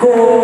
כל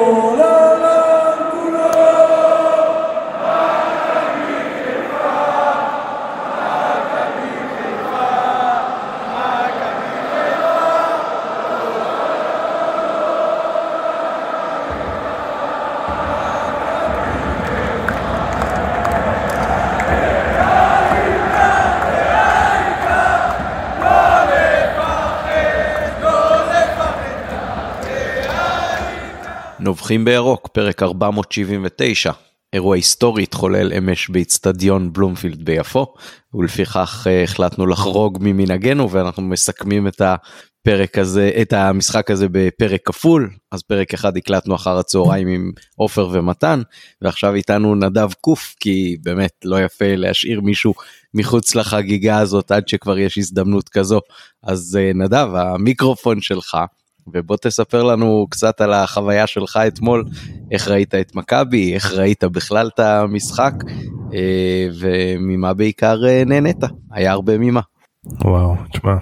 נובחים בירוק, פרק 479. אירוע היסטורי התחולל אמש באיצטדיון בלומפילד ביפו, ולפיכך אה, החלטנו לחרוג ממנהגנו ואנחנו מסכמים את הפרק הזה, את המשחק הזה בפרק כפול, אז פרק אחד הקלטנו אחר הצהריים עם עופר ומתן, ועכשיו איתנו נדב קוף, כי באמת לא יפה להשאיר מישהו מחוץ לחגיגה הזאת עד שכבר יש הזדמנות כזו. אז אה, נדב, המיקרופון שלך. ובוא תספר לנו קצת על החוויה שלך אתמול, איך ראית את מכבי, איך ראית בכלל את המשחק, אה, וממה בעיקר אה, נהנית, היה הרבה ממה. וואו, תשמע,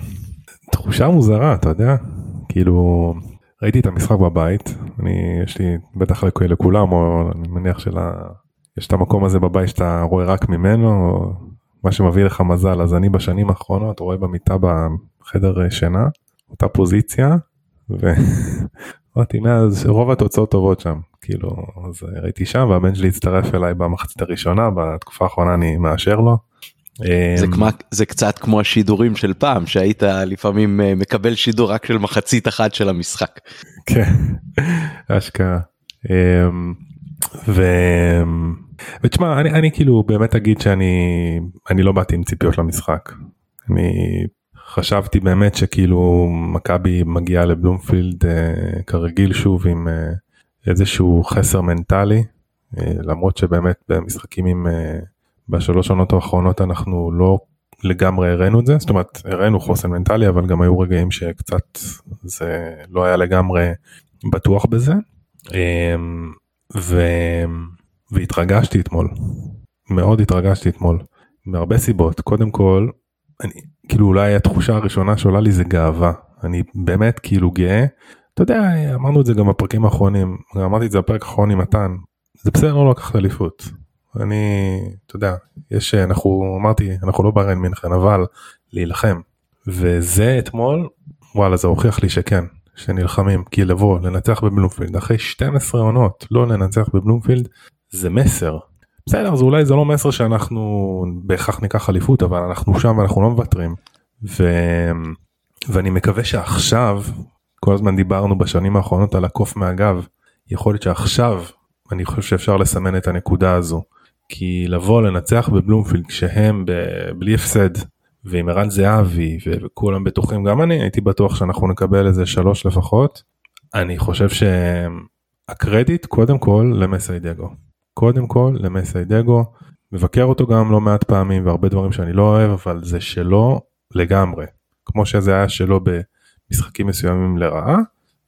תחושה מוזרה, אתה יודע? כאילו, ראיתי את המשחק בבית, אני, יש לי, בטח לכ- לכולם, או אני מניח שלה, יש את המקום הזה בבית שאתה רואה רק ממנו, או מה שמביא לך מזל, אז אני בשנים האחרונות רואה במיטה בחדר אה, שינה, אותה פוזיציה, ואמרתי מאז רוב התוצאות טובות שם כאילו אז ראיתי שם והבן שלי הצטרף אליי במחצית הראשונה בתקופה האחרונה אני מאשר לו. זה, אמ, כמו, זה קצת כמו השידורים של פעם, שהיית לפעמים אה, מקבל שידור רק של מחצית אחת של המשחק. כן, אשכרה. אמ, ו... ותשמע אני, אני כאילו באמת אגיד שאני אני לא באתי עם ציפיות למשחק. אני חשבתי באמת שכאילו מכבי מגיעה לבלומפילד אה, כרגיל שוב עם אה, איזשהו חסר מנטלי אה, למרות שבאמת במשחקים עם אה, בשלוש עונות האחרונות אנחנו לא לגמרי הראינו את זה. זאת אומרת הראינו חוסן מנטלי אבל גם היו רגעים שקצת זה לא היה לגמרי בטוח בזה. אה, ו... והתרגשתי אתמול. מאוד התרגשתי אתמול מהרבה סיבות. קודם כל אני כאילו אולי התחושה הראשונה שעולה לי זה גאווה. אני באמת כאילו גאה. אתה יודע אמרנו את זה גם בפרקים האחרונים. אמרתי את זה בפרק האחרון עם מתן. זה בסדר לא לקחת אליפות. אני אתה יודע יש אנחנו אמרתי אנחנו לא בריין מינכן אבל להילחם. וזה אתמול וואלה זה הוכיח לי שכן שנלחמים. כי לבוא לנצח בבלומפילד אחרי 12 עונות לא לנצח בבלומפילד זה מסר בסדר אז אולי זה לא מסר שאנחנו בהכרח ניקח אליפות אבל אנחנו שם ואנחנו לא מוותרים. ו... ואני מקווה שעכשיו כל הזמן דיברנו בשנים האחרונות על הקוף מהגב יכול להיות שעכשיו אני חושב שאפשר לסמן את הנקודה הזו כי לבוא לנצח בבלומפילד כשהם ב... בלי הפסד ועם ערן זהבי וכולם בטוחים גם אני הייתי בטוח שאנחנו נקבל איזה שלוש לפחות אני חושב שהקרדיט קודם כל למסיידגו קודם כל למסיידגו מבקר אותו גם לא מעט פעמים והרבה דברים שאני לא אוהב אבל זה שלו לגמרי. כמו שזה היה שלו במשחקים מסוימים לרעה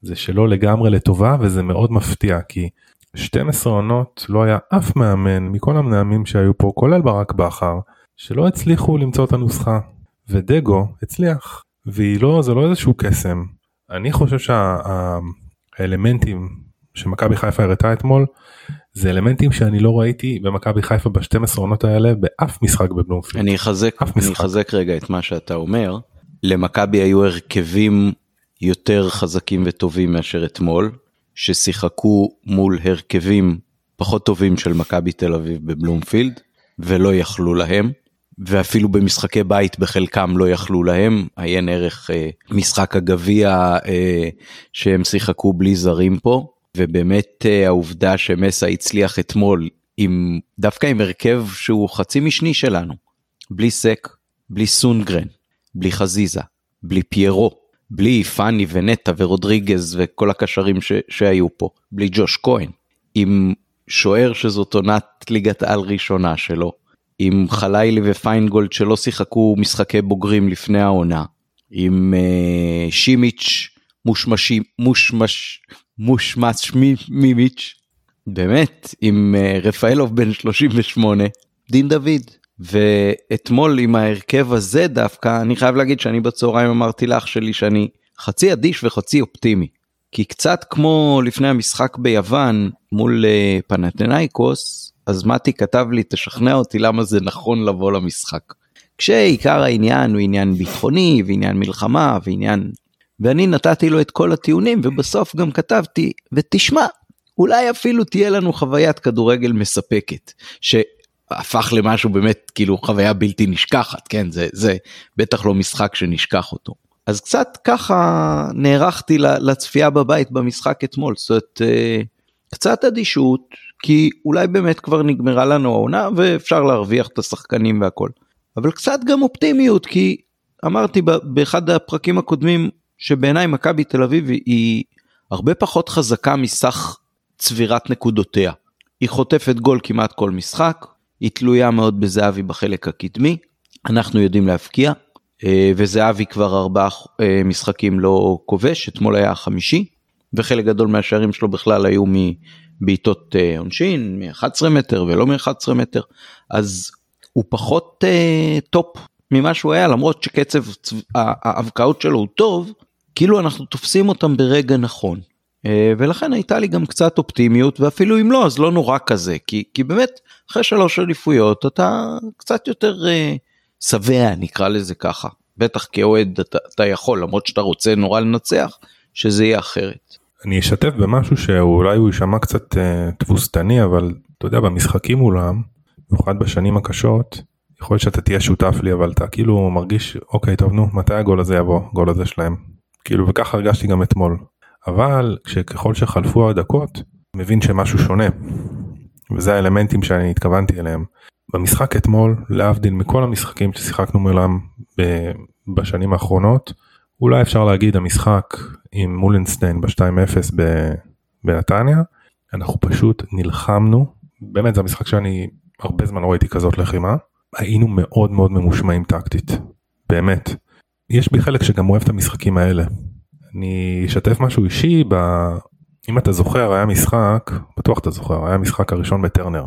זה שלו לגמרי לטובה וזה מאוד מפתיע כי 12 עונות לא היה אף מאמן מכל המאמנים שהיו פה כולל ברק בכר שלא הצליחו למצוא את הנוסחה. ודגו הצליח. והיא לא זה לא איזשהו קסם. אני חושב שהאלמנטים שמכבי חיפה הראתה אתמול זה אלמנטים שאני לא ראיתי במכבי חיפה ב-12 עונות האלה באף משחק בבלומפילד. אני אחזק, אני. אחזק רגע את מה שאתה אומר. למכבי היו הרכבים יותר חזקים וטובים מאשר אתמול, ששיחקו מול הרכבים פחות טובים של מכבי תל אביב בבלומפילד, ולא יכלו להם. ואפילו במשחקי בית בחלקם לא יכלו להם, עיין ערך אה, משחק הגביע אה, שהם שיחקו בלי זרים פה, ובאמת אה, העובדה שמסה הצליח אתמול עם דווקא עם הרכב שהוא חצי משני שלנו, בלי סק, בלי סונגרן, בלי חזיזה, בלי פיירו, בלי פאני ונטע ורודריגז וכל הקשרים ש- שהיו פה, בלי ג'וש כהן, עם שוער שזאת עונת ליגת על ראשונה שלו, עם חלילי ופיינגולד שלא שיחקו משחקי בוגרים לפני העונה, עם uh, שימיץ' מושמשי, מושמש, מושמש מי- מימיץ', באמת, עם uh, רפאלוב בן 38, דין דוד. ואתמול עם ההרכב הזה דווקא, אני חייב להגיד שאני בצהריים אמרתי לאח שלי שאני חצי אדיש וחצי אופטימי. כי קצת כמו לפני המשחק ביוון מול אה, פנתנאיקוס, אז מתי כתב לי תשכנע אותי למה זה נכון לבוא למשחק. כשעיקר העניין הוא עניין ביטחוני ועניין מלחמה ועניין... ואני נתתי לו את כל הטיעונים ובסוף גם כתבתי ותשמע אולי אפילו תהיה לנו חוויית כדורגל מספקת שהפך למשהו באמת כאילו חוויה בלתי נשכחת כן זה זה בטח לא משחק שנשכח אותו. אז קצת ככה נערכתי לצפייה בבית במשחק אתמול זאת אומרת אה, קצת אדישות כי אולי באמת כבר נגמרה לנו העונה ואפשר להרוויח את השחקנים והכל. אבל קצת גם אופטימיות כי אמרתי באחד הפרקים הקודמים שבעיניי מכבי תל אביב היא הרבה פחות חזקה מסך צבירת נקודותיה. היא חוטפת גול כמעט כל משחק, היא תלויה מאוד בזהבי בחלק הקדמי, אנחנו יודעים להבקיע, אה, וזהבי כבר ארבעה אה, משחקים לא כובש, אתמול היה החמישי, וחלק גדול מהשערים שלו בכלל היו מבעיטות אה, עונשין, מ-11 מטר ולא מ-11 מטר, אז הוא פחות top ממה שהוא היה, למרות שקצב ההבקעות שלו הוא טוב, כאילו אנחנו תופסים אותם ברגע נכון. אה, ולכן הייתה לי גם קצת אופטימיות ואפילו אם לא אז לא נורא כזה כי כי באמת אחרי שלוש אליפויות אתה קצת יותר uh, שבע נקרא לזה ככה בטח כאוהד אתה, אתה יכול למרות שאתה רוצה נורא לנצח שזה יהיה אחרת. אני אשתף במשהו שאולי הוא יישמע קצת uh, תבוסתני אבל אתה יודע במשחקים מולם במיוחד בשנים הקשות יכול להיות שאתה תהיה שותף לי אבל אתה כאילו מרגיש אוקיי טוב נו מתי הגול הזה יבוא גול הזה שלהם כאילו וככה הרגשתי גם אתמול. אבל כשככל שחלפו הדקות מבין שמשהו שונה. וזה האלמנטים שאני התכוונתי אליהם. במשחק אתמול להבדיל מכל המשחקים ששיחקנו מולם בשנים האחרונות אולי אפשר להגיד המשחק עם מולנסטיין ב-2-0 בנתניה אנחנו פשוט נלחמנו. באמת זה המשחק שאני הרבה זמן לא ראיתי כזאת לחימה. היינו מאוד מאוד ממושמעים טקטית. באמת יש בי חלק שגם אוהב את המשחקים האלה אני אשתף משהו אישי, ב... אם אתה זוכר היה משחק, בטוח אתה זוכר, היה משחק הראשון בטרנר,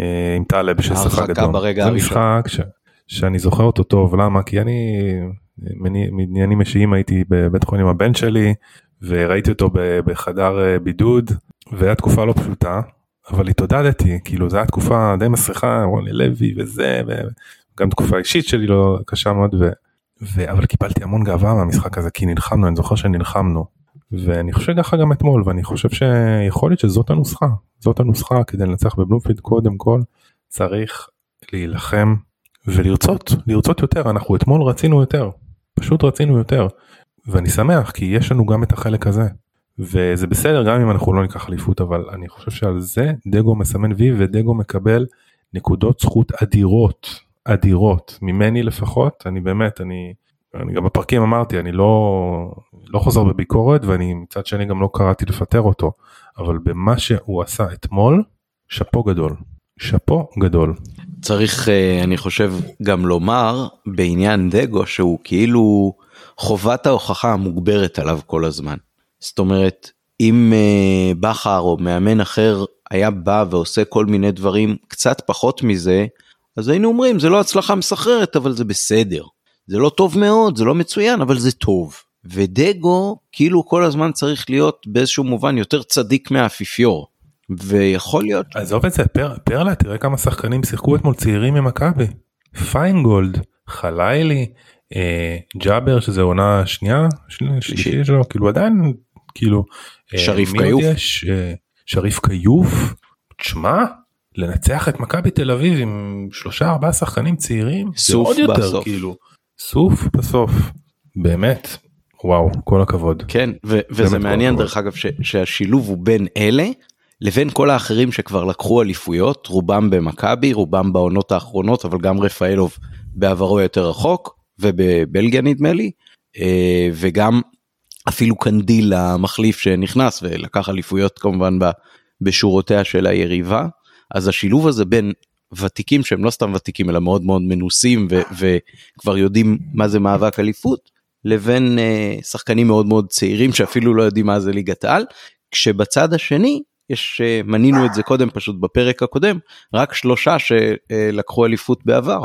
אה, עם טלב ששחק אדום. זה משחק ש... שאני זוכר אותו טוב, למה? כי אני מעניינים אישיים הייתי בבית חולים הבן שלי, וראיתי אותו בחדר אה, בידוד, והיה תקופה לא פשוטה, אבל התעודדתי, כאילו זו הייתה תקופה די מסריחה, רוני לוי וזה, וגם תקופה אישית שלי לא קשה מאוד, ו... אבל קיבלתי המון גאווה מהמשחק הזה כי נלחמנו אני זוכר שנלחמנו. ואני חושב ככה גם אתמול ואני חושב שיכול להיות שזאת הנוסחה. זאת הנוסחה כדי לנצח בבלומפילד קודם כל צריך להילחם ולרצות לרצות יותר. אנחנו אתמול רצינו יותר פשוט רצינו יותר. ואני שמח כי יש לנו גם את החלק הזה. וזה בסדר גם אם אנחנו לא ניקח אליפות אבל אני חושב שעל זה דגו מסמן וי ודגו מקבל נקודות זכות אדירות אדירות ממני לפחות אני באמת אני אני גם בפרקים אמרתי אני לא לא חוזר בביקורת ואני מצד שני גם לא קראתי לפטר אותו אבל במה שהוא עשה אתמול שאפו גדול שאפו גדול. צריך אה, אני חושב גם לומר בעניין דגו שהוא כאילו חובת ההוכחה המוגברת עליו כל הזמן. זאת אומרת אם אה, בכר או מאמן אחר היה בא ועושה כל מיני דברים קצת פחות מזה אז היינו אומרים זה לא הצלחה מסחררת אבל זה בסדר. זה לא טוב מאוד זה לא מצוין אבל זה טוב. ודגו כאילו כל הזמן צריך להיות באיזשהו מובן יותר צדיק מהאפיפיור. ויכול להיות עזוב את זה פר, פרלה תראה כמה שחקנים שיחקו אתמול צעירים ממכבי פיינגולד חלילי אה, ג'אבר שזה עונה שנייה שלישית שלו כאילו עדיין כאילו אה, שריף כיוף אה, שריף כיוף תשמע לנצח את מכבי תל אביב עם שלושה ארבעה שחקנים צעירים סוף עוד יותר בסוף. כאילו. סוף בסוף. באמת. וואו כל הכבוד. כן ו- וזה מעניין דרך אגב ש- שהשילוב הוא בין אלה לבין כל האחרים שכבר לקחו אליפויות רובם במכבי רובם בעונות האחרונות אבל גם רפאלוב בעברו יותר רחוק ובבלגיה נדמה לי אה, וגם אפילו קנדיל המחליף שנכנס ולקח אליפויות כמובן בשורותיה של היריבה. אז השילוב הזה בין ותיקים שהם לא סתם ותיקים אלא מאוד מאוד מנוסים ו- וכבר יודעים מה זה מאבק אליפות לבין uh, שחקנים מאוד מאוד צעירים שאפילו לא יודעים מה זה ליגת העל כשבצד השני יש uh, מנינו את זה קודם פשוט בפרק הקודם רק שלושה שלקחו אליפות בעבר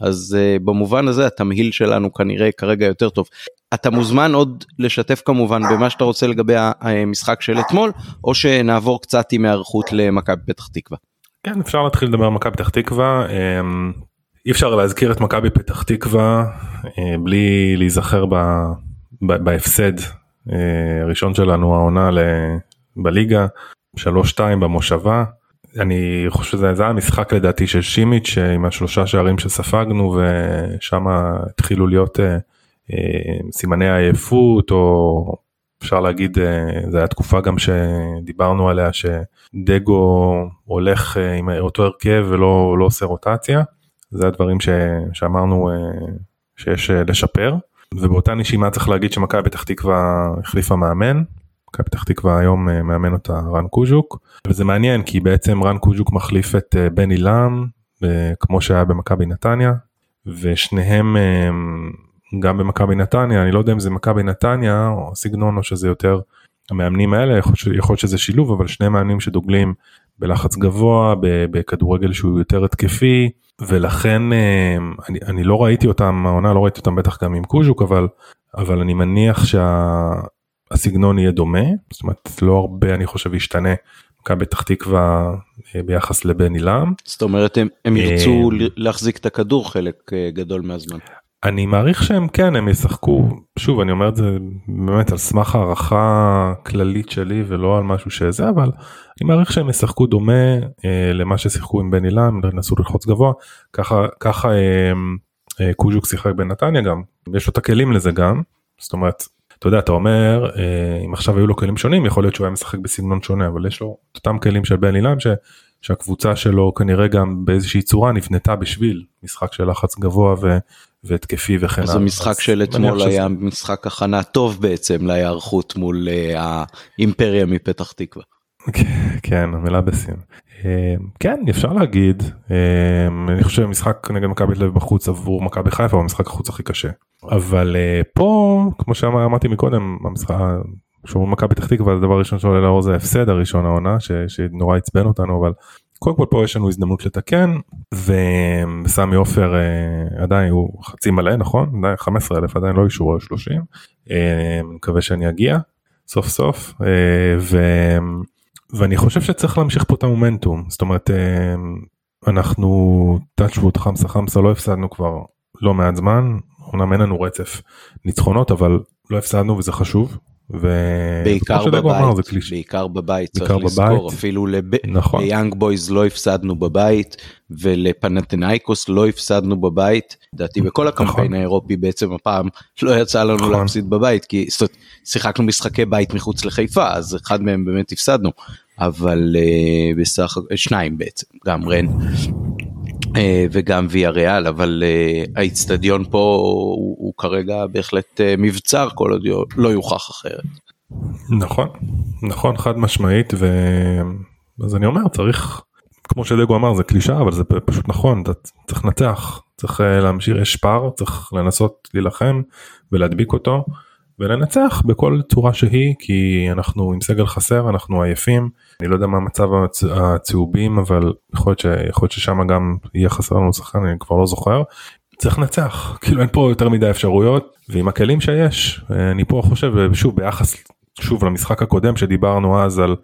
אז uh, במובן הזה התמהיל שלנו כנראה כרגע יותר טוב אתה מוזמן עוד לשתף כמובן במה שאתה רוצה לגבי המשחק של אתמול, או שנעבור קצת עם היערכות למכבי פתח תקווה. כן אפשר להתחיל לדבר על מכבי פתח תקווה. אמ, אי אפשר להזכיר את מכבי פתח תקווה אה, בלי להיזכר בהפסד אה, הראשון שלנו העונה בליגה 3-2 במושבה. אני חושב שזה היה משחק לדעתי של שימיץ' עם השלושה שערים שספגנו ושם התחילו להיות אה, אה, סימני עייפות או אפשר להגיד אה, זה היה תקופה גם שדיברנו עליה שדגו הולך אה, עם אותו הרכב ולא לא עושה רוטציה. זה הדברים ש, שאמרנו אה, שיש לשפר. ובאותה נשימה צריך להגיד שמכבי פתח תקווה החליפה מאמן. מכבי פתח תקווה היום מאמן אותה רן קוז'וק. וזה מעניין כי בעצם רן קוז'וק מחליף את בני לם אה, כמו שהיה במכבי נתניה. ושניהם גם במכבי נתניה אני לא יודע אם זה מכבי נתניה או סגנון או שזה יותר המאמנים האלה יכול, להיות שזה שילוב אבל שני מאמנים שדוגלים בלחץ גבוה בכדורגל שהוא יותר התקפי ולכן אני, אני לא ראיתי אותם העונה לא ראיתי אותם בטח גם עם קוז'וק אבל אבל אני מניח שה... הסגנון יהיה דומה, זאת אומרת לא הרבה אני חושב ישתנה מכבי פתח תקווה אה, ביחס לבן עילם. זאת אומרת הם, הם ירצו אה, להחזיק את הכדור חלק אה, גדול מהזמן. אני מעריך שהם כן הם ישחקו. שוב אני אומר את זה באמת על סמך הערכה כללית שלי ולא על משהו שזה אבל אני מעריך שהם ישחקו דומה אה, למה ששיחקו עם בן עילם נסו ללחוץ גבוה. ככה ככה אה, אה, קוז'וק שיחק בנתניה גם. יש לו את הכלים לזה גם. זאת אומרת אתה יודע אתה אומר אה, אם עכשיו היו לו כלים שונים יכול להיות שהוא היה משחק בסגנון שונה אבל יש לו את אותם כלים של בן אילם ש, שהקבוצה שלו כנראה גם באיזושהי צורה נבנתה בשביל משחק של לחץ גבוה ו, והתקפי וכן הלאה. אז המשחק של אתמול היה. משחק הכנה טוב בעצם להיערכות מול uh, האימפריה מפתח תקווה. כן המילה בסין. אה, כן אפשר להגיד אני חושב משחק נגד מכבי תל אביב בחוץ עבור מכבי חיפה הוא המשחק החוץ הכי קשה אבל פה כמו שאמרתי מקודם המשחק שאומרים מכבי פתח תקווה הדבר הראשון שעולה לאור זה ההפסד הראשון העונה ש, שנורא עצבן אותנו אבל קודם כל פה יש לנו הזדמנות לתקן וסמי עופר uh, עדיין הוא חצי מלא נכון? עדיין 15 אלף עדיין לא אישורו 30 uh, מקווה שאני אגיע סוף סוף uh, ו, ואני חושב שצריך להמשיך פה את המומנטום. זאת אומרת אנחנו touchwood חמסה חמסה לא הפסדנו כבר לא מעט זמן. אמנם אין לנו רצף ניצחונות אבל לא הפסדנו וזה חשוב. בעיקר בבית, בעיקר בבית, צריך בבית. לזכור, אפילו לב... נכון. ליאנג בויז לא הפסדנו בבית, ולפנתנאיקוס לא הפסדנו בבית, לדעתי בכל הקמפיין נכון. האירופי בעצם הפעם לא יצא לנו נכון. להפסיד בבית, כי זאת, שיחקנו משחקי בית מחוץ לחיפה, אז אחד מהם באמת הפסדנו, אבל uh, בסך שניים בעצם, גם רן וגם ויה ריאל אבל אה, האיצטדיון פה הוא, הוא כרגע בהחלט אה, מבצר כל עוד לא יוכח אחרת. נכון נכון חד משמעית ואז אני אומר צריך כמו שדגו אמר זה קלישה אבל זה פשוט נכון אתה צריך לנצח צריך להמשיך יש פער צריך לנסות להילחם ולהדביק אותו ולנצח בכל צורה שהיא כי אנחנו עם סגל חסר אנחנו עייפים אני לא יודע מה מצב הצהובים אבל יכול להיות, ש... יכול להיות ששם גם יהיה חסר לנו שחקן אני כבר לא זוכר. צריך לנצח כאילו אין פה יותר מדי אפשרויות ועם הכלים שיש אני פה חושב שוב ביחס שוב למשחק הקודם שדיברנו אז על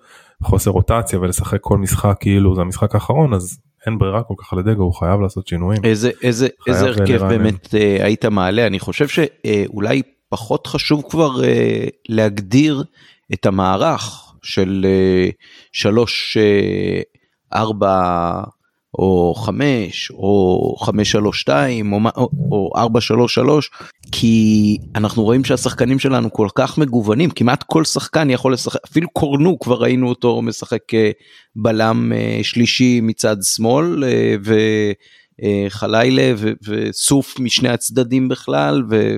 חוסר רוטציה ולשחק כל משחק כאילו זה המשחק האחרון אז אין ברירה כל כך לדגו הוא חייב לעשות שינויים. איזה איזה איזה הרכב באמת אה, היית מעלה אני חושב שאולי פחות חשוב כבר אה, להגדיר את המערך של אה, שלוש, אה, ארבע או חמש או חמש שלוש שתיים או, ארבע שלוש שלוש כי אנחנו רואים שהשחקנים שלנו כל כך מגוונים כמעט כל שחקן יכול לשחק אפילו קורנו כבר ראינו אותו משחק בלם שלישי מצד שמאל וחלילה וסוף משני הצדדים בכלל. ו,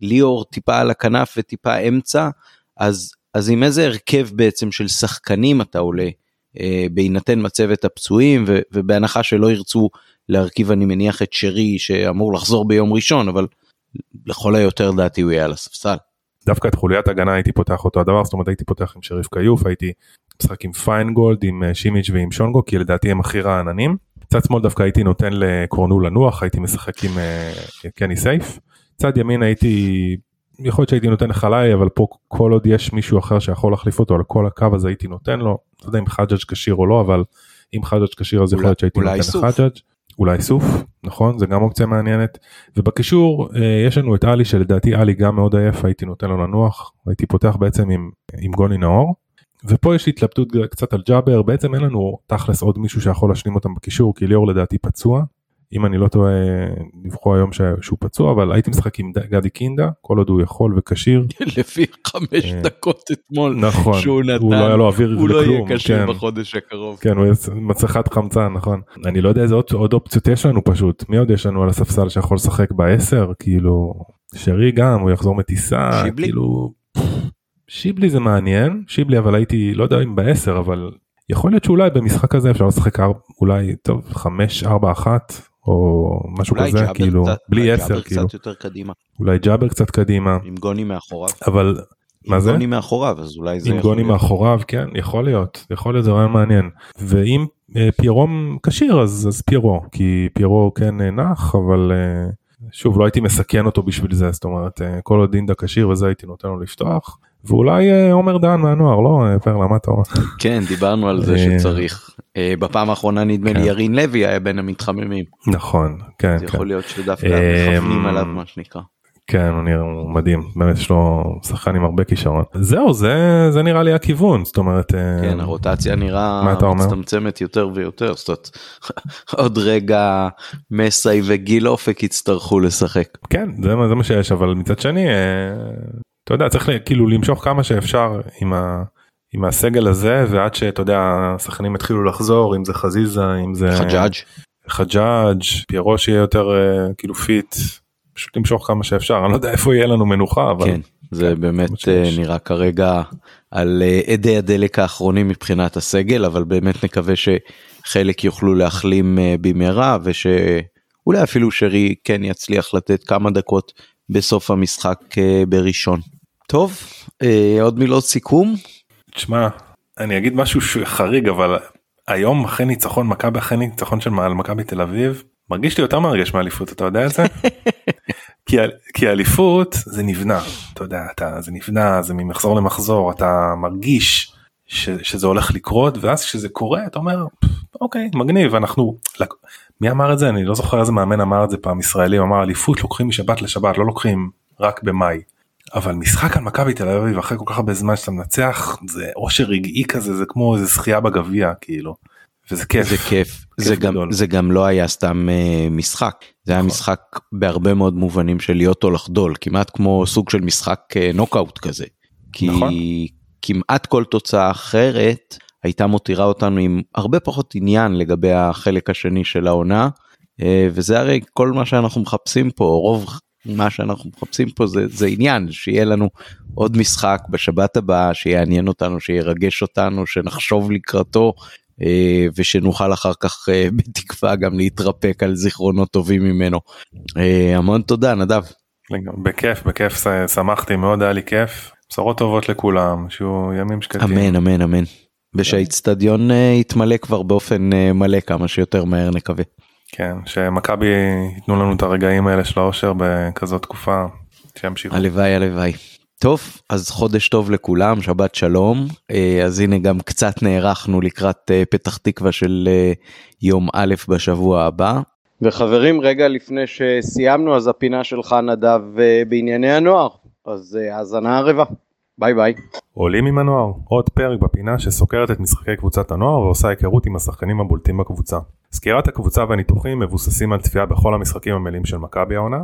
ליאור טיפה על הכנף וטיפה אמצע, אז, אז עם איזה הרכב בעצם של שחקנים אתה עולה, אה, בהינתן מצבת הפצועים, ו, ובהנחה שלא ירצו להרכיב אני מניח את שרי שאמור לחזור ביום ראשון, אבל לכל היותר דעתי הוא יהיה על הספסל. דווקא את חוליית הגנה הייתי פותח אותו הדבר, זאת אומרת הייתי פותח עם שריף כיוף, הייתי משחק עם פיינגולד, עם אה, שימיץ' ועם שונגו, כי לדעתי הם הכי רעננים. צד שמאל דווקא הייתי נותן לקורנו לנוח, הייתי משחק עם uh, קני סייף. צד ימין הייתי יכול להיות שהייתי נותן לחלאי אבל פה כל עוד יש מישהו אחר שיכול להחליף אותו על כל הקו הזה הייתי נותן לו. לא יודע אם חג'אג' כשיר או לא אבל אם חג'אג' כשיר אז יכול להיות שהייתי אולי נותן. לחג'אג'. אולי סוף נכון זה גם אופציה מעניינת ובקישור אה, יש לנו את עלי שלדעתי עלי גם מאוד עייף הייתי נותן לו לנוח הייתי פותח בעצם עם עם גוני נאור. ופה יש התלבטות קצת על ג'אבר בעצם אין לנו תכלס עוד מישהו שיכול להשלים אותם בקישור כי ליאור לדעתי פצוע. אם אני לא טועה דיווחו היום שהוא פצוע אבל הייתי משחק עם גדי קינדה כל עוד הוא יכול וכשיר. לפי חמש אה, דקות אתמול נכון שהוא נתן, הוא לא היה לו אוויר הוא לא יהיה לכלום, כשיר כן. בחודש הקרוב. כן, הוא יעשה מצלחת חמצן, נכון. אני לא יודע איזה עוד, עוד אופציות יש לנו פשוט. מי עוד יש לנו על הספסל שיכול לשחק בעשר? כאילו, שרי גם, הוא יחזור מטיסה, שיבלי? כאילו... שיבלי זה מעניין, שיבלי אבל הייתי, לא יודע אם בעשר, אבל יכול להיות שאולי במשחק הזה אפשר לשחק אולי, טוב, חמש, ארבע, אחת, או משהו אולי כזה, כאילו, קצת- בלי אולי עשר, ג'אבר כאילו. קצת יותר קדימה, אולי ג'אבר קצת קדימה, עם גוני מאחוריו. אבל מה עם זה? גוני מאחוריו, אז אולי זה עם גוני להיות. מאחוריו כן יכול להיות יכול להיות זה רעיון מעניין ואם אה, פיירו כשיר אז אז פיירו כי פיירו כן אה, נח אבל אה, שוב לא הייתי מסכן אותו בשביל זה זאת אומרת אה, כל עוד דינדה כשיר וזה הייתי נותן לו לפתוח ואולי אה, עומר דהן מהנוער לא אה, פרלה מה אתה אומר? כן, דיברנו על זה אה, שצריך. בפעם האחרונה נדמה לי כן. ירין לוי היה בין המתחממים. נכון כן זה כן יכול להיות שדווקא מכוונים עליו מה שנקרא. כן הוא נראה הוא מדהים באמת יש לו שחקן עם הרבה כישרון זהו זה זה נראה לי הכיוון זאת אומרת כן, הרוטציה נראה? מצטמצמת יותר ויותר. זאת אומרת, עוד רגע מסאי וגיל אופק יצטרכו לשחק. כן זה מה זה מה שיש אבל מצד שני אתה יודע צריך כאילו למשוך כמה שאפשר עם ה... עם הסגל הזה ועד שאתה יודע השחקנים התחילו לחזור אם זה חזיזה אם זה חג'אג' חג'אג' פיירו שיהיה יותר אה, כאילו fit פשוט למשוך כמה שאפשר אני לא יודע איפה יהיה לנו מנוחה אבל כן, זה כן, באמת מה שיש. אה, נראה כרגע על אה, אדי הדלק האחרונים מבחינת הסגל, אבל באמת נקווה שחלק יוכלו להחלים אה, במהרה ושאולי אפילו שרי כן יצליח לתת כמה דקות בסוף המשחק אה, בראשון. טוב, אה, עוד מילות סיכום? תשמע אני אגיד משהו חריג אבל היום אחרי ניצחון מכבי אחרי ניצחון של על מכבי תל אביב מרגיש לי יותר מרגש מאליפות אתה יודע את זה? כי, כי אליפות זה נבנה אתה יודע אתה זה נבנה זה ממחזור למחזור אתה מרגיש ש, שזה הולך לקרות ואז כשזה קורה אתה אומר אוקיי מגניב אנחנו לק- מי אמר את זה אני לא זוכר איזה מאמן אמר את זה פעם ישראלי אמר אליפות לוקחים משבת לשבת לא לוקחים רק במאי. אבל משחק על מכבי תל אביב אחרי כל כך הרבה זמן שאתה מנצח זה אושר רגעי כזה זה כמו איזה זכייה בגביע כאילו. וזה כיף. זה כיף, זה גם, גדול. זה גם לא היה סתם אה, משחק, זה היה נכון. משחק בהרבה מאוד מובנים של להיות או לחדול, כמעט כמו סוג של משחק אה, נוקאוט כזה. כי נכון. כמעט כל תוצאה אחרת הייתה מותירה אותנו עם הרבה פחות עניין לגבי החלק השני של העונה, אה, וזה הרי כל מה שאנחנו מחפשים פה, רוב מה שאנחנו מחפשים פה זה, זה עניין, שיהיה לנו עוד משחק בשבת הבאה, שיעניין אותנו, שירגש אותנו, שנחשוב לקראתו. אה, ושנוכל אחר כך אה, בתקווה גם להתרפק על זיכרונות טובים ממנו. אה, המון תודה נדב. בכיף בכיף שמחתי מאוד היה לי כיף בשורות טובות לכולם שיהיו ימים שקטים. אמן אמן אמן. ושהאיצטדיון אה, יתמלא כבר באופן מלא כמה שיותר מהר נקווה. כן שמכבי ייתנו לנו את הרגעים האלה של האושר בכזאת תקופה שימשיכו. הלוואי הלוואי. טוב אז חודש טוב לכולם שבת שלום אה, אז הנה גם קצת נערכנו לקראת אה, פתח תקווה של אה, יום א' בשבוע הבא. וחברים רגע לפני שסיימנו אז הפינה שלך נדב בענייני הנוער אז האזנה ערבה ביי ביי. עולים עם הנוער עוד פרק בפינה שסוקרת את משחקי קבוצת הנוער ועושה היכרות עם השחקנים הבולטים בקבוצה. סקירת הקבוצה והניתוחים מבוססים על צפייה בכל המשחקים המלאים של מכבי העונה.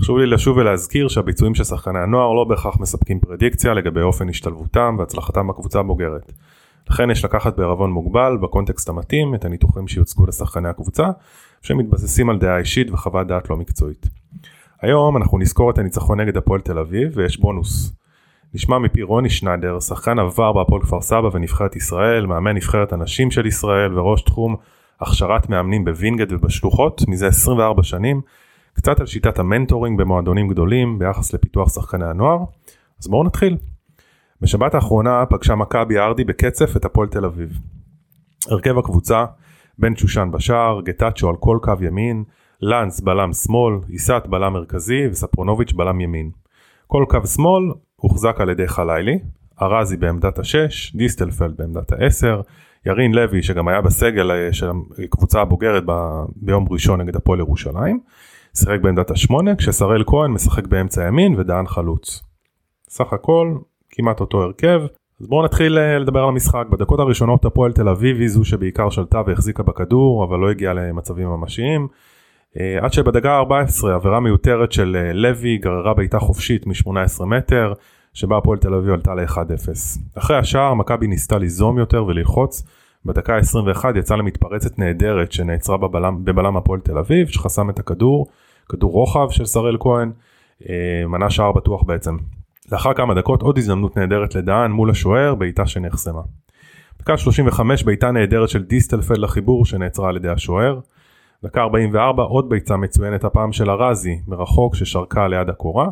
חשוב לי לשוב ולהזכיר שהביצועים של שחקני הנוער לא בהכרח מספקים פרדיקציה לגבי אופן השתלבותם והצלחתם בקבוצה הבוגרת. לכן יש לקחת בערבון מוגבל בקונטקסט המתאים את הניתוחים שיוצגו לשחקני הקבוצה שמתבססים על דעה אישית וחוות דעת לא מקצועית. היום אנחנו נסקור את הניצחון נגד הפועל תל אביב ויש בונוס. נשמע מפי רוני שניידר, שחקן עבר בהפועל כפר סבא ונבחרת ישראל, מאמן נבחרת הנשים של ישראל וראש תחום הכשרת מאמנים בווינגייט ובשלוחות מזה 24 שנים, קצת על שיטת ה mentoring במועדונים גדולים ביחס לפיתוח שחקני הנוער, אז בואו נתחיל. בשבת האחרונה פגשה מכבי ארדי בקצף את הפועל תל אביב. הרכב הקבוצה, בן שושן בשער, גטאצ'ו על כל קו ימין, לנס בלם שמאל, עיסת בלם מרכזי וספרונוביץ' בלם ימין. כל קו שמאל הוחזק על ידי חלילי, ארזי בעמדת השש, דיסטלפלד בעמדת העשר, ירין לוי שגם היה בסגל אה, של הקבוצה הבוגרת ב, ביום ראשון נגד הפועל ירושלים, שיחק בעמדת השמונה, כששראל כהן משחק באמצע ימין ודהן חלוץ. סך הכל כמעט אותו הרכב. אז בואו נתחיל אה, לדבר על המשחק. בדקות הראשונות הפועל תל אביב היא זו שבעיקר שלטה והחזיקה בכדור, אבל לא הגיעה למצבים ממשיים. אה, עד שבדקה 14 עבירה מיותרת של אה, לוי גררה בעיטה חופשית מ-18 מטר, שבה הפועל תל אביב עלתה ל-1-0. אחרי השער מכבי ניסתה ליזום יותר וללחוץ. בדקה 21 יצאה למתפרצת נהדרת שנעצרה בבלם, בבלם הפועל תל אביב, שחסם את הכדור, כדור רוחב של שראל כהן, מנה שער בטוח בעצם. לאחר כמה דקות עוד הזדמנות נהדרת לדהן מול השוער בעיטה שנחסמה. דקה 35 בעיטה נהדרת של דיסטלפלד לחיבור שנעצרה על ידי השוער. דקה 44 עוד ביצה מצוינת הפעם של ארזי מרחוק ששרקה ליד הקורה.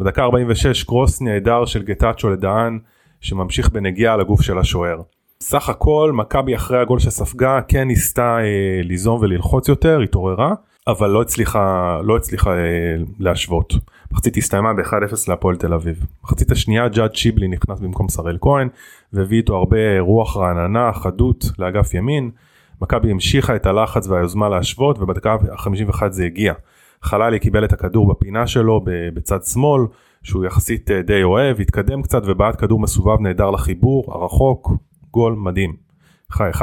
בדקה 46 קרוס נהדר של גטאצ'ו לדהן שממשיך בנגיעה על הגוף של השוער. סך הכל מכבי אחרי הגול שספגה כן ניסתה אה, ליזום וללחוץ יותר, התעוררה, אבל לא הצליחה, לא הצליחה אה, להשוות. מחצית הסתיימה ב-1-0 להפועל תל אביב. מחצית השנייה ג'אד שיבלי נכנס במקום שראל כהן והביא איתו הרבה רוח רעננה, חדות לאגף ימין. מכבי המשיכה את הלחץ והיוזמה להשוות ובדקה ה-51 זה הגיע. חללי קיבל את הכדור בפינה שלו בצד שמאל שהוא יחסית אה, די אוהב, התקדם קצת ובעט כדור מסובב נהדר לחיבור, הרחוק, גול מדהים. חי, 1-1.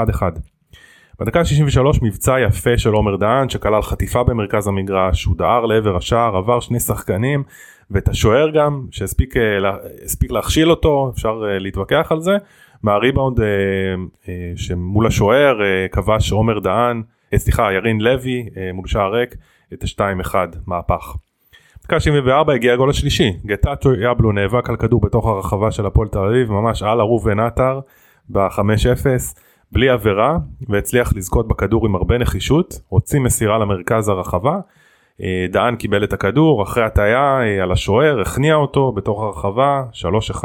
בדקה ה-63 מבצע יפה של עומר דהן שכלל חטיפה במרכז המגרש, הוא דהר לעבר השער, עבר שני שחקנים ואת השוער גם שהספיק לה, להכשיל אותו, אפשר להתווכח על זה, מהריבאונד שמול השוער כבש עומר דהן, סליחה ירין לוי מול שער ריק את ה-2-1 מהפך. דקה 74 הגיע הגול השלישי, גטאצ'ו יבלו נאבק על כדור בתוך הרחבה של הפועל תל אביב, ממש על ערוב עטר ב-5-0. בלי עבירה והצליח לזכות בכדור עם הרבה נחישות, הוציא מסירה למרכז הרחבה, אה, דהן קיבל את הכדור אחרי הטעיה אה, על השוער, הכניע אותו בתוך הרחבה, 3-1.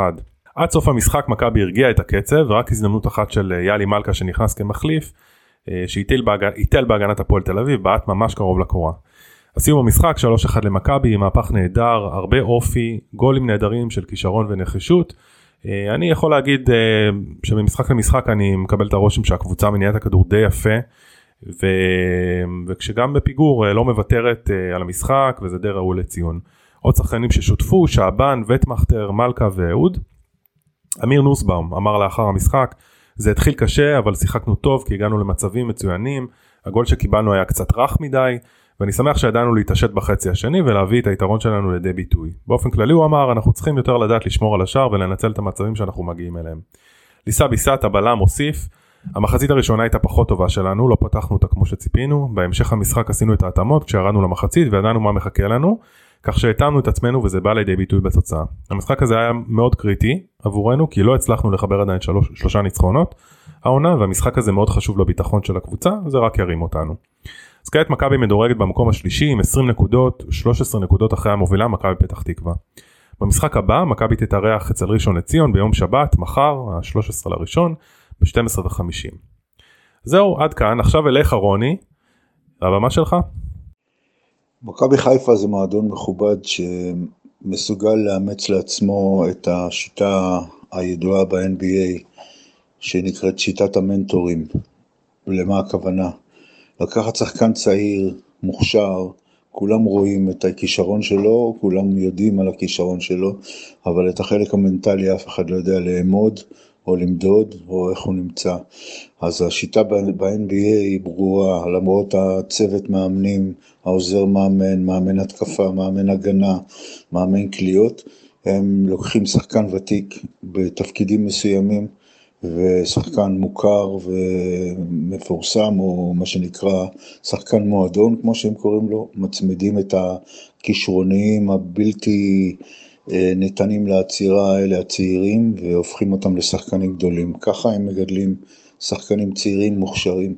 עד סוף המשחק מכבי הרגיע את הקצב ורק הזדמנות אחת של אה, יאלי מלכה שנכנס כמחליף, שהיטל בהגנ... בהגנת הפועל תל אביב, בעט ממש קרוב לקורה. הסיום המשחק 3-1 למכבי, מהפך נהדר, הרבה אופי, גולים נהדרים של כישרון ונחישות. אה, אני יכול להגיד אה, שממשחק למשחק אני מקבל את הרושם שהקבוצה מניעה את הכדור די יפה ו... וכשגם בפיגור אה, לא מוותרת על המשחק וזה די ראוי לציון. עוד שחקנים ששותפו, שעבן, וטמכטר, מלכה ואהוד. אמיר נוסבאום אמר לאחר המשחק זה התחיל קשה אבל שיחקנו טוב כי הגענו למצבים מצוינים הגול שקיבלנו היה קצת רך מדי ואני שמח שידענו להתעשת בחצי השני ולהביא את היתרון שלנו לידי ביטוי. באופן כללי הוא אמר אנחנו צריכים יותר לדעת לשמור על השער ולנצל את המצבים שאנחנו מגיעים אליהם. ליסה ביסת הבלם הוסיף המחצית הראשונה הייתה פחות טובה שלנו, לא פתחנו אותה כמו שציפינו, בהמשך המשחק עשינו את ההתאמות כשירדנו למחצית וידענו מה מחכה לנו, כך שהתאמנו את עצמנו וזה בא לידי ביטוי בתוצאה. המשחק הזה היה מאוד קריטי עבורנו כי לא הצלחנו לחבר עדיין שלוש, שלושה ניצחונות העונה והמשחק הזה מאוד חשוב לביטחון של הקבוצה, זה רק ירים אותנו. אז כעת מכבי מדורגת במקום השלישי עם 20 נקודות, 13 נקודות אחרי המובילה מכבי פתח תקווה. במשחק הבא מכבי תתארח אצל ראשון לציון ביום שבת, מחר, ה-13 לראשון, ב-12 ו-50. זהו, עד כאן, עכשיו אליך רוני, הבמה שלך. מכבי חיפה זה מועדון מכובד שמסוגל לאמץ לעצמו את השיטה הידועה ב-NBA שנקראת שיטת המנטורים. למה הכוונה? לקחת שחקן צעיר, מוכשר, כולם רואים את הכישרון שלו, כולם יודעים על הכישרון שלו, אבל את החלק המנטלי אף אחד לא יודע לאמוד או למדוד או איך הוא נמצא. אז השיטה ב-NBA היא ברורה, למרות הצוות מאמנים, העוזר מאמן, מאמן התקפה, מאמן הגנה, מאמן קליעות, הם לוקחים שחקן ותיק בתפקידים מסוימים ושחקן מוכר ומפורסם, או מה שנקרא שחקן מועדון, כמו שהם קוראים לו, מצמידים את הכישרוניים הבלתי ניתנים לעצירה האלה הצעירים, והופכים אותם לשחקנים גדולים. ככה הם מגדלים שחקנים צעירים מוכשרים.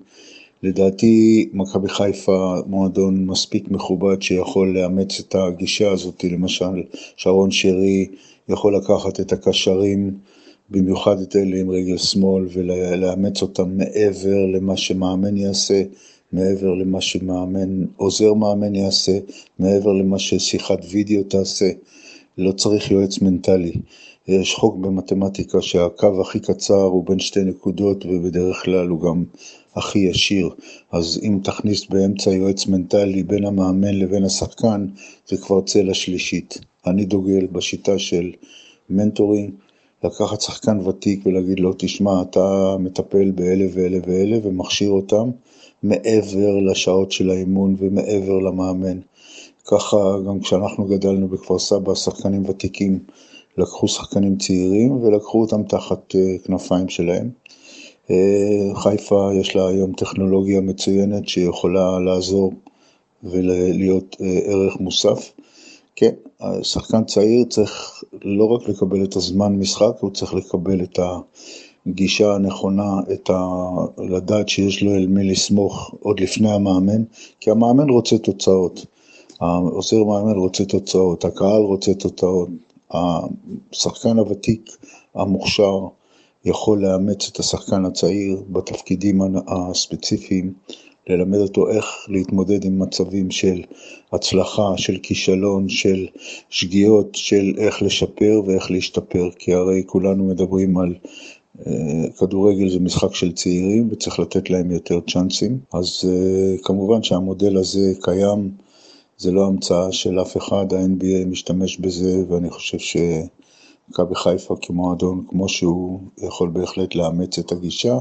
לדעתי מכבי חיפה מועדון מספיק מכובד שיכול לאמץ את הגישה הזאת, למשל שרון שרי יכול לקחת את הקשרים במיוחד את אלה עם רגל שמאל ולאמץ אותם מעבר למה שמאמן יעשה, מעבר למה שמאמן, עוזר מאמן יעשה, מעבר למה ששיחת וידאו תעשה, לא צריך יועץ מנטלי. יש חוק במתמטיקה שהקו הכי קצר הוא בין שתי נקודות ובדרך כלל הוא גם הכי ישיר. אז אם תכניס באמצע יועץ מנטלי בין המאמן לבין השחקן, זה כבר צלע שלישית. אני דוגל בשיטה של mentoring, לקחת שחקן ותיק ולהגיד לו, תשמע, אתה מטפל באלה ואלה ואלה ומכשיר אותם מעבר לשעות של האימון ומעבר למאמן. ככה גם כשאנחנו גדלנו בכפר סבא, שחקנים ותיקים לקחו שחקנים צעירים ולקחו אותם תחת אה, כנפיים שלהם. אה, חיפה יש לה היום טכנולוגיה מצוינת שיכולה לעזור ולהיות אה, ערך מוסף. כן, שחקן צעיר צריך לא רק לקבל את הזמן משחק, הוא צריך לקבל את הגישה הנכונה, את ה... לדעת שיש לו אל מי לסמוך עוד לפני המאמן, כי המאמן רוצה תוצאות, העוזר מאמן רוצה תוצאות, הקהל רוצה תוצאות, השחקן הוותיק המוכשר יכול לאמץ את השחקן הצעיר בתפקידים הספציפיים, ללמד אותו איך להתמודד עם מצבים של הצלחה, של כישלון, של שגיאות, של איך לשפר ואיך להשתפר, כי הרי כולנו מדברים על אה, כדורגל זה משחק של צעירים וצריך לתת להם יותר צ'אנסים, אז אה, כמובן שהמודל הזה קיים, זה לא המצאה של אף אחד, ה-NBA משתמש בזה ואני חושב שמכבי חיפה כמועדון כמו שהוא יכול בהחלט לאמץ את הגישה.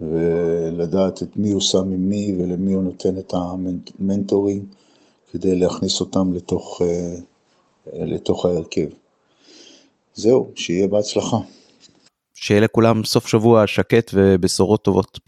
ולדעת את מי הוא שם עם מי ולמי הוא נותן את המנטורים כדי להכניס אותם לתוך, אה, לתוך ההרכב. זהו, שיהיה בהצלחה. שיהיה לכולם סוף שבוע שקט ובשורות טובות.